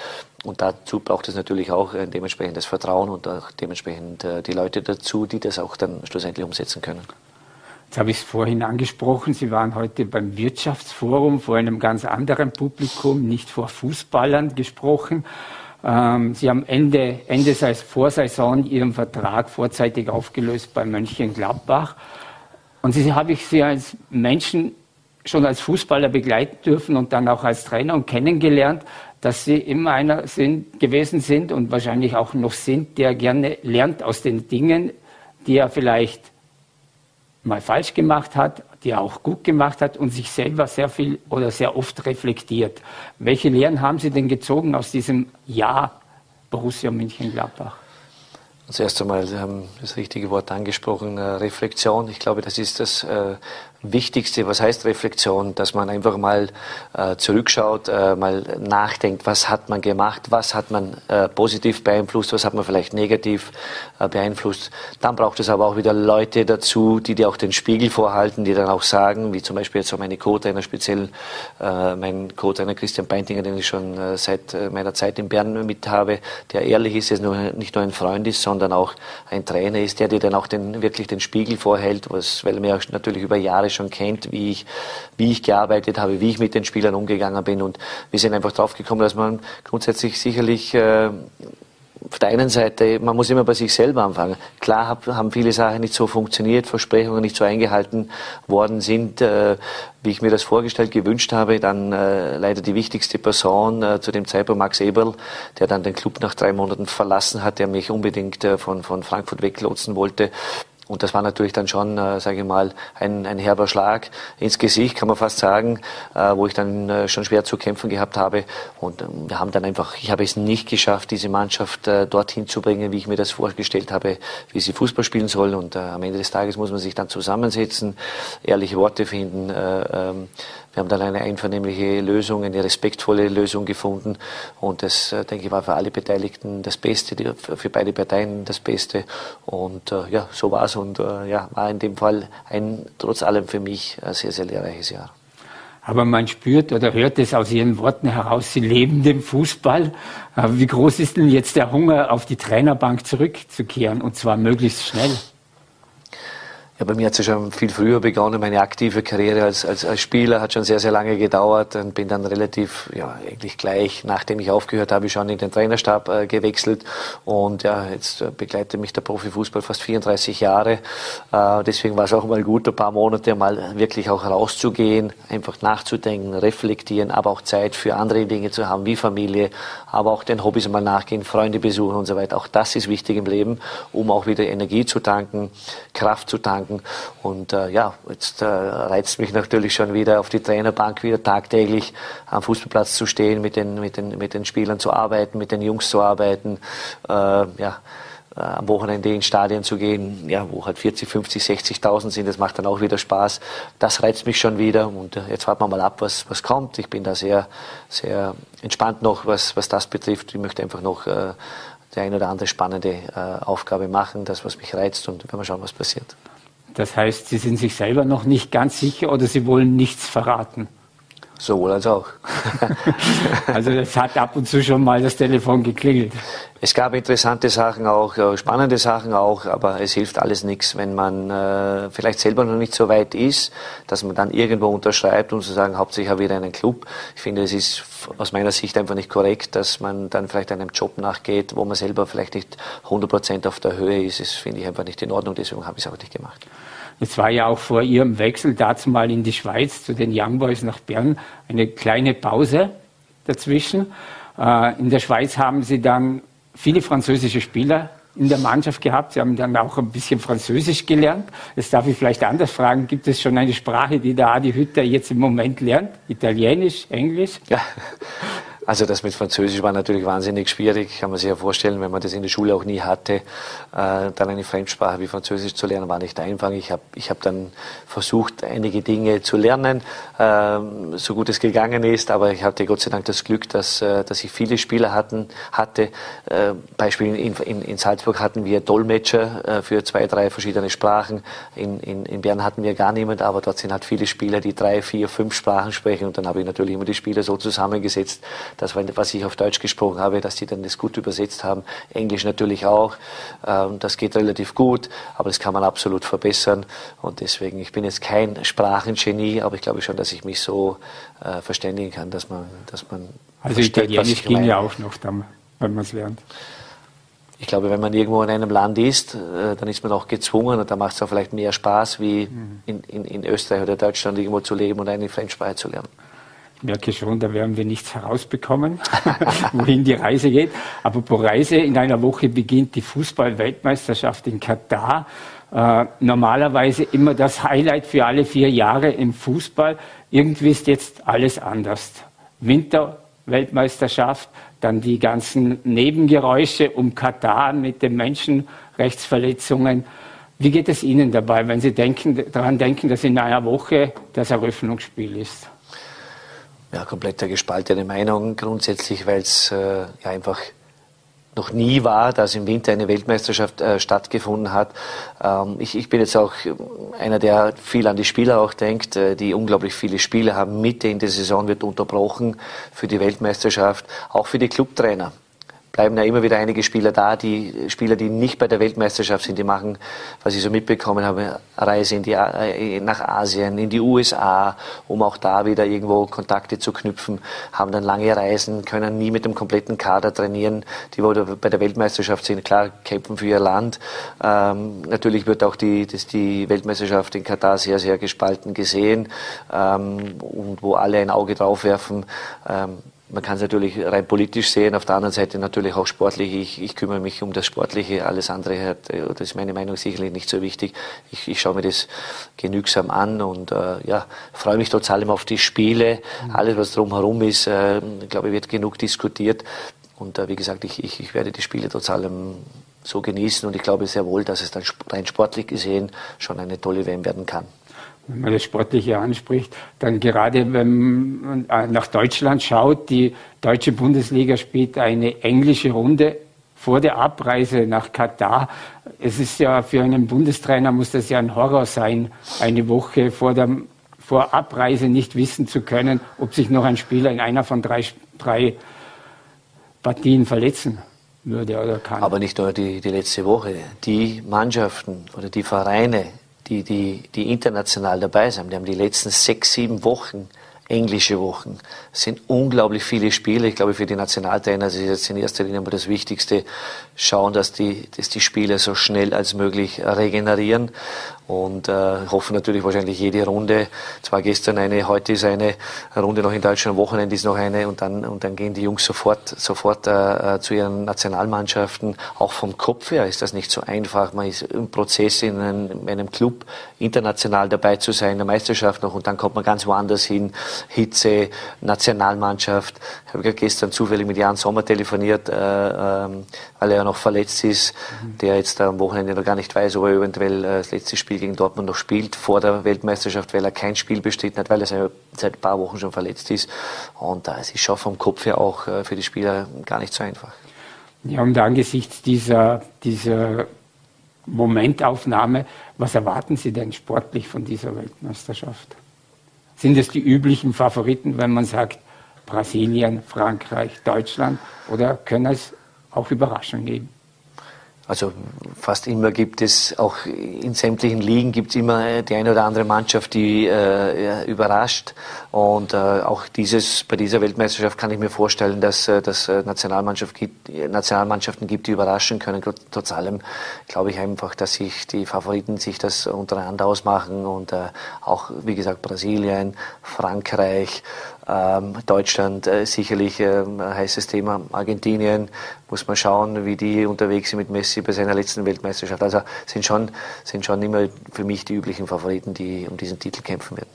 Und dazu braucht es natürlich auch ein dementsprechendes Vertrauen und auch dementsprechend äh, die Leute dazu, die das auch dann schlussendlich umsetzen können. Jetzt habe ich es vorhin angesprochen, Sie waren heute beim Wirtschaftsforum vor einem ganz anderen Publikum, nicht vor Fußballern gesprochen. Ähm, Sie haben Ende, Ende Vorsaison Ihren Vertrag vorzeitig aufgelöst bei Mönchengladbach. Und Sie habe ich Sie als Menschen schon als Fußballer begleiten dürfen und dann auch als Trainer und kennengelernt, dass Sie immer einer sind, gewesen sind und wahrscheinlich auch noch sind, der gerne lernt aus den Dingen, die er vielleicht mal falsch gemacht hat, die er auch gut gemacht hat und sich selber sehr viel oder sehr oft reflektiert. Welche Lehren haben Sie denn gezogen aus diesem Jahr Borussia München-Gladbach? Zuerst einmal, das richtige Wort angesprochen, äh, Reflexion. Ich glaube, das ist das äh, Wichtigste, was heißt Reflexion, dass man einfach mal äh, zurückschaut, äh, mal nachdenkt, was hat man gemacht, was hat man äh, positiv beeinflusst, was hat man vielleicht negativ äh, beeinflusst. Dann braucht es aber auch wieder Leute dazu, die dir auch den Spiegel vorhalten, die dann auch sagen, wie zum Beispiel jetzt auch meine Co-Trainer, speziell äh, mein Co-Trainer Christian Beintinger, den ich schon äh, seit meiner Zeit in Bern mit habe, der ehrlich ist, der nicht nur ein Freund ist, sondern auch ein Trainer ist, der dir dann auch den, wirklich den Spiegel vorhält, was, weil mir natürlich über Jahre Jahre schon kennt, wie ich, wie ich gearbeitet habe, wie ich mit den Spielern umgegangen bin. Und wir sind einfach drauf gekommen, dass man grundsätzlich sicherlich äh, auf der einen Seite, man muss immer bei sich selber anfangen. Klar hab, haben viele Sachen nicht so funktioniert, Versprechungen nicht so eingehalten worden sind, äh, wie ich mir das vorgestellt, gewünscht habe. Dann äh, leider die wichtigste Person äh, zu dem Zeitpunkt, Max Eberl, der dann den Club nach drei Monaten verlassen hat, der mich unbedingt äh, von, von Frankfurt weglotsen wollte. Und das war natürlich dann schon, äh, sage ich mal, ein, ein herber Schlag ins Gesicht, kann man fast sagen, äh, wo ich dann äh, schon schwer zu kämpfen gehabt habe. Und ähm, wir haben dann einfach, ich habe es nicht geschafft, diese Mannschaft äh, dorthin zu bringen, wie ich mir das vorgestellt habe, wie sie Fußball spielen soll. Und äh, am Ende des Tages muss man sich dann zusammensetzen, ehrliche Worte finden. Äh, ähm, wir haben dann eine einvernehmliche Lösung, eine respektvolle Lösung gefunden. Und das, äh, denke ich, war für alle Beteiligten das Beste, für beide Parteien das Beste. Und äh, ja, so war es. Und äh, ja, war in dem Fall ein, trotz allem für mich, ein sehr, sehr lehrreiches Jahr. Aber man spürt oder hört es aus Ihren Worten heraus, Sie leben den Fußball. Wie groß ist denn jetzt der Hunger, auf die Trainerbank zurückzukehren und zwar möglichst schnell? Ja, bei mir hat es ja schon viel früher begonnen. Meine aktive Karriere als, als, als Spieler hat schon sehr, sehr lange gedauert und bin dann relativ, ja, eigentlich gleich, nachdem ich aufgehört habe, schon in den Trainerstab äh, gewechselt. Und ja, jetzt äh, begleitet mich der Profifußball fast 34 Jahre. Äh, deswegen war es auch mal gut, ein paar Monate mal wirklich auch rauszugehen, einfach nachzudenken, reflektieren, aber auch Zeit für andere Dinge zu haben, wie Familie, aber auch den Hobbys mal nachgehen, Freunde besuchen und so weiter. Auch das ist wichtig im Leben, um auch wieder Energie zu tanken, Kraft zu tanken Gedanken. Und äh, ja, jetzt äh, reizt mich natürlich schon wieder auf die Trainerbank wieder tagtäglich am Fußballplatz zu stehen, mit den, mit den, mit den Spielern zu arbeiten, mit den Jungs zu arbeiten. Äh, ja, äh, am Wochenende ins Stadion zu gehen, ja, wo halt 40, 50, 60.000 sind, das macht dann auch wieder Spaß. Das reizt mich schon wieder und äh, jetzt warten wir mal ab, was, was kommt. Ich bin da sehr, sehr entspannt noch, was, was das betrifft. Ich möchte einfach noch äh, die eine oder andere spannende äh, Aufgabe machen, das, was mich reizt und werden wir schauen, was passiert. Das heißt, Sie sind sich selber noch nicht ganz sicher oder Sie wollen nichts verraten? Sowohl als auch. also es hat ab und zu schon mal das Telefon geklingelt. Es gab interessante Sachen auch, äh, spannende Sachen auch, aber es hilft alles nichts, wenn man äh, vielleicht selber noch nicht so weit ist, dass man dann irgendwo unterschreibt und zu sagen, hauptsächlich habe ich wieder einen Club. Ich finde, es ist aus meiner Sicht einfach nicht korrekt, dass man dann vielleicht einem Job nachgeht, wo man selber vielleicht nicht 100 Prozent auf der Höhe ist. Das finde ich einfach nicht in Ordnung, deswegen habe ich es auch nicht gemacht. Es war ja auch vor Ihrem Wechsel dazu mal in die Schweiz zu den Young Boys nach Bern eine kleine Pause dazwischen. Äh, in der Schweiz haben Sie dann viele französische Spieler in der Mannschaft gehabt. Sie haben dann auch ein bisschen Französisch gelernt. Das darf ich vielleicht anders fragen. Gibt es schon eine Sprache, die der Adi Hütter jetzt im Moment lernt? Italienisch, Englisch? Ja, also das mit Französisch war natürlich wahnsinnig schwierig, kann man sich ja vorstellen, wenn man das in der Schule auch nie hatte. Äh, dann eine Fremdsprache wie Französisch zu lernen, war nicht einfach. Ich habe ich hab dann versucht, einige Dinge zu lernen, äh, so gut es gegangen ist, aber ich hatte Gott sei Dank das Glück, dass, äh, dass ich viele Spieler hatten, hatte. Äh, Beispiel in, in, in Salzburg hatten wir Dolmetscher für zwei, drei verschiedene Sprachen. In, in, in Bern hatten wir gar niemand, aber dort sind halt viele Spieler, die drei, vier, fünf Sprachen sprechen und dann habe ich natürlich immer die Spieler so zusammengesetzt, das, was ich auf Deutsch gesprochen habe, dass die dann das gut übersetzt haben. Englisch natürlich auch. Ähm, das geht relativ gut, aber das kann man absolut verbessern. Und deswegen, ich bin jetzt kein Sprachengenie, aber ich glaube schon, dass ich mich so äh, verständigen kann, dass man, dass man also Italienisch ging ja auch noch, dann, wenn man es lernt. Ich glaube, wenn man irgendwo in einem Land ist, äh, dann ist man auch gezwungen und da macht es auch vielleicht mehr Spaß, wie mhm. in, in, in Österreich oder Deutschland irgendwo zu leben und eine Fremdsprache zu lernen merke schon, da werden wir nichts herausbekommen, wohin die Reise geht. Aber pro Reise in einer Woche beginnt die Fußball-Weltmeisterschaft in Katar. Äh, normalerweise immer das Highlight für alle vier Jahre im Fußball. Irgendwie ist jetzt alles anders. Winter-Weltmeisterschaft, dann die ganzen Nebengeräusche um Katar mit den Menschenrechtsverletzungen. Wie geht es Ihnen dabei, wenn Sie denken, daran denken, dass in einer Woche das Eröffnungsspiel ist? Ja, komplett gespaltene Meinung grundsätzlich, weil es äh, ja einfach noch nie war, dass im Winter eine Weltmeisterschaft äh, stattgefunden hat. Ähm, ich, ich bin jetzt auch einer, der viel an die Spieler auch denkt, äh, die unglaublich viele Spiele haben. Mitte in der Saison wird unterbrochen für die Weltmeisterschaft, auch für die Clubtrainer bleiben ja immer wieder einige Spieler da, die Spieler, die nicht bei der Weltmeisterschaft sind, die machen, was ich so mitbekommen habe, Reise in die, äh, nach Asien, in die USA, um auch da wieder irgendwo Kontakte zu knüpfen, haben dann lange Reisen, können nie mit dem kompletten Kader trainieren, die wo bei der Weltmeisterschaft sind, klar, kämpfen für ihr Land. Ähm, natürlich wird auch die, das, die Weltmeisterschaft in Katar sehr, sehr gespalten gesehen ähm, und wo alle ein Auge drauf werfen. Ähm, man kann es natürlich rein politisch sehen, auf der anderen Seite natürlich auch sportlich. Ich, ich kümmere mich um das Sportliche, alles andere hat, äh, das ist meine Meinung sicherlich nicht so wichtig. Ich, ich schaue mir das genügsam an und äh, ja, freue mich trotz allem auf die Spiele. Mhm. Alles, was drumherum ist, äh, glaube ich, wird genug diskutiert. Und äh, wie gesagt, ich, ich, ich werde die Spiele trotz allem so genießen und ich glaube sehr wohl, dass es dann rein sportlich gesehen schon eine tolle WM werden kann wenn man das Sportliche anspricht, dann gerade wenn man äh, nach Deutschland schaut, die deutsche Bundesliga spielt eine englische Runde vor der Abreise nach Katar. Es ist ja für einen Bundestrainer muss das ja ein Horror sein, eine Woche vor der vor Abreise nicht wissen zu können, ob sich noch ein Spieler in einer von drei, drei Partien verletzen würde oder kann. Aber nicht nur die, die letzte Woche. Die Mannschaften oder die Vereine, die, die, die international dabei sind. Die haben die letzten sechs, sieben Wochen englische Wochen. Es sind unglaublich viele Spiele. Ich glaube, für die Nationaltrainer ist es jetzt in erster Linie aber das Wichtigste, schauen, dass die, dass die Spieler so schnell als möglich regenerieren und äh, hoffen natürlich wahrscheinlich jede Runde. Zwar gestern eine, heute ist eine Runde noch in Deutschland, Wochenende ist noch eine und dann und dann gehen die Jungs sofort sofort äh, äh, zu ihren Nationalmannschaften. Auch vom Kopf her ist das nicht so einfach. Man ist im Prozess in einem, in einem Club international dabei zu sein, in der Meisterschaft noch und dann kommt man ganz woanders hin. Hitze, Nationalmannschaft. Ich habe gestern zufällig mit Jan Sommer telefoniert, äh, äh, weil er noch verletzt ist, mhm. der jetzt am Wochenende noch gar nicht weiß, ob er eventuell äh, das letzte Spiel gegen Dortmund noch spielt vor der Weltmeisterschaft, weil er kein Spiel bestritten hat, weil er seit ein paar Wochen schon verletzt ist. Und da ist es schon vom Kopf her auch äh, für die Spieler gar nicht so einfach. Ja, und angesichts dieser, dieser Momentaufnahme, was erwarten Sie denn sportlich von dieser Weltmeisterschaft? Sind es die üblichen Favoriten, wenn man sagt Brasilien, Frankreich, Deutschland? Oder können es auch Überraschungen geben? Also fast immer gibt es, auch in sämtlichen Ligen gibt es immer die eine oder andere Mannschaft, die äh, überrascht. Und äh, auch dieses, bei dieser Weltmeisterschaft kann ich mir vorstellen, dass es äh, Nationalmannschaft gibt, Nationalmannschaften gibt, die überraschen können. Trotz allem glaube ich einfach, dass sich die Favoriten sich das untereinander ausmachen. Und äh, auch, wie gesagt, Brasilien, Frankreich, Deutschland äh, sicherlich ähm, ein heißes Thema. Argentinien muss man schauen, wie die unterwegs sind mit Messi bei seiner letzten Weltmeisterschaft. Also sind schon, sind schon immer für mich die üblichen Favoriten, die um diesen Titel kämpfen werden.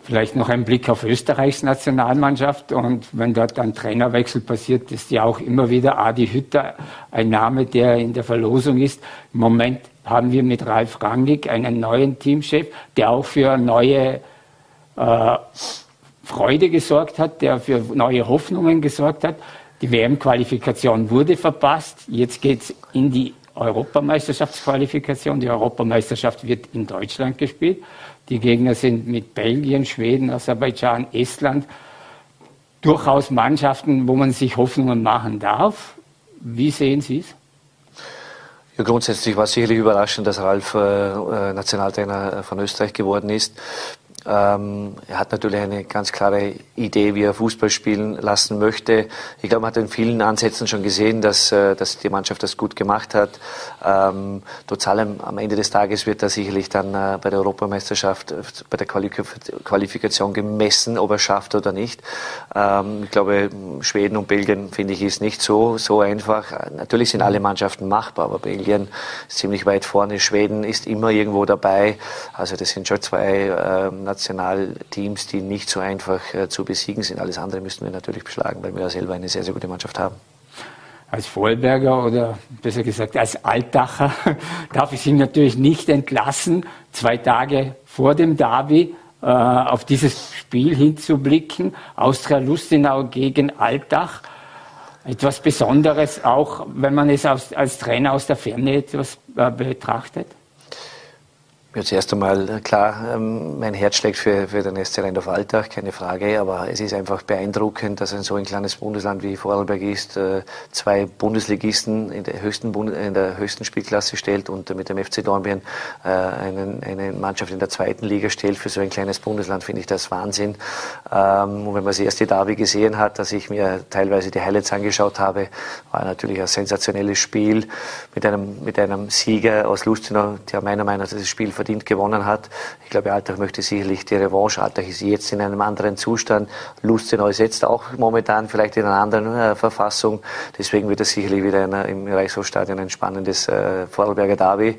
Vielleicht noch ein Blick auf Österreichs Nationalmannschaft. Und wenn dort ein Trainerwechsel passiert, ist ja auch immer wieder Adi Hütter ein Name, der in der Verlosung ist. Im Moment haben wir mit Ralf Rangnick einen neuen Teamchef, der auch für neue äh, Freude gesorgt hat, der für neue Hoffnungen gesorgt hat. Die WM-Qualifikation wurde verpasst. Jetzt geht es in die Europameisterschaftsqualifikation. Die Europameisterschaft wird in Deutschland gespielt. Die Gegner sind mit Belgien, Schweden, Aserbaidschan, Estland durchaus Mannschaften, wo man sich Hoffnungen machen darf. Wie sehen Sie es? Ja, grundsätzlich war es sicherlich überraschend, dass Ralf äh, äh Nationaltrainer von Österreich geworden ist. Ähm, er hat natürlich eine ganz klare Idee, wie er Fußball spielen lassen möchte. Ich glaube, man hat in vielen Ansätzen schon gesehen, dass, äh, dass die Mannschaft das gut gemacht hat. Ähm, trotz allem, am Ende des Tages wird er sicherlich dann äh, bei der Europameisterschaft, äh, bei der Qualifikation gemessen, ob er schafft oder nicht. Ähm, ich glaube, Schweden und Belgien, finde ich, ist nicht so, so einfach. Natürlich sind alle Mannschaften machbar, aber Belgien ist ziemlich weit vorne. Schweden ist immer irgendwo dabei. Also das sind schon zwei ähm, Nationalteams, die nicht so einfach äh, zu besiegen sind. Alles andere müssten wir natürlich beschlagen, weil wir ja selber eine sehr, sehr gute Mannschaft haben. Als Vollberger oder besser gesagt als Altacher darf ich Sie natürlich nicht entlassen, zwei Tage vor dem Derby äh, auf dieses Spiel hinzublicken. Austria Lustenau gegen Altach. Etwas Besonderes, auch wenn man es als, als Trainer aus der Ferne etwas äh, betrachtet? Ja, zuerst einmal, äh, klar, ähm, mein Herz schlägt für, für den SC Rheindorf Alltag, keine Frage, aber es ist einfach beeindruckend, dass ein so ein kleines Bundesland wie Vorarlberg ist, äh, zwei Bundesligisten in der höchsten, in der höchsten Spielklasse stellt und mit dem FC Dornbirn äh, einen, eine Mannschaft in der zweiten Liga stellt. Für so ein kleines Bundesland finde ich das Wahnsinn. Ähm, und wenn man das erste Derby gesehen hat, dass ich mir teilweise die Highlights angeschaut habe, war natürlich ein sensationelles Spiel mit einem, mit einem Sieger aus Lustenau, der meiner Meinung nach das Spiel verdient gewonnen hat. Ich glaube, Alltag möchte sicherlich die Revanche. Alltag ist jetzt in einem anderen Zustand. Lustenau ist jetzt auch momentan vielleicht in einer anderen äh, Verfassung. Deswegen wird es sicherlich wieder in, im Reichshofstadion ein spannendes äh, Vorarlberger Derby.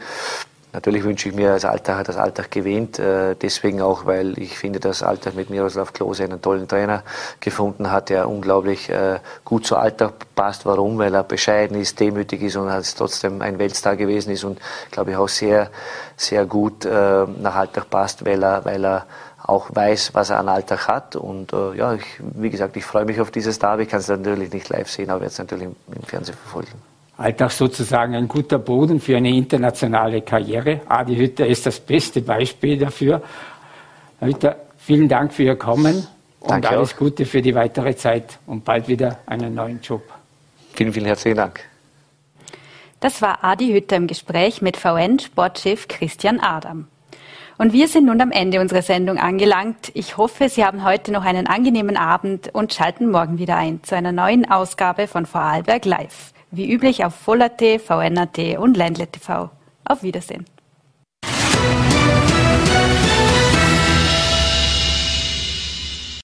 Natürlich wünsche ich mir als Alltag, dass Alltag gewinnt. Äh, deswegen auch, weil ich finde, dass Alltag mit Miroslav Klose einen tollen Trainer gefunden hat, der unglaublich äh, gut zu Alltag passt. Warum? Weil er bescheiden ist, demütig ist und trotzdem ein Weltstar gewesen ist und, glaube ich, auch sehr, sehr gut äh, nach Alltag passt, weil er, weil er auch weiß, was er an Alltag hat. Und äh, ja, ich, wie gesagt, ich freue mich auf dieses Derby. Ich kann es natürlich nicht live sehen, aber werde es natürlich im Fernsehen verfolgen. Alltag sozusagen ein guter Boden für eine internationale Karriere. Adi Hütter ist das beste Beispiel dafür. Herr Hütter, vielen Dank für Ihr Kommen und Danke alles auch. Gute für die weitere Zeit und bald wieder einen neuen Job. Vielen, vielen herzlichen Dank. Das war Adi Hütter im Gespräch mit VN-Sportchef Christian Adam. Und wir sind nun am Ende unserer Sendung angelangt. Ich hoffe, Sie haben heute noch einen angenehmen Abend und schalten morgen wieder ein zu einer neuen Ausgabe von Vorarlberg Live. Wie üblich auf Voll.at, VN.at und Ländle. Auf Wiedersehen.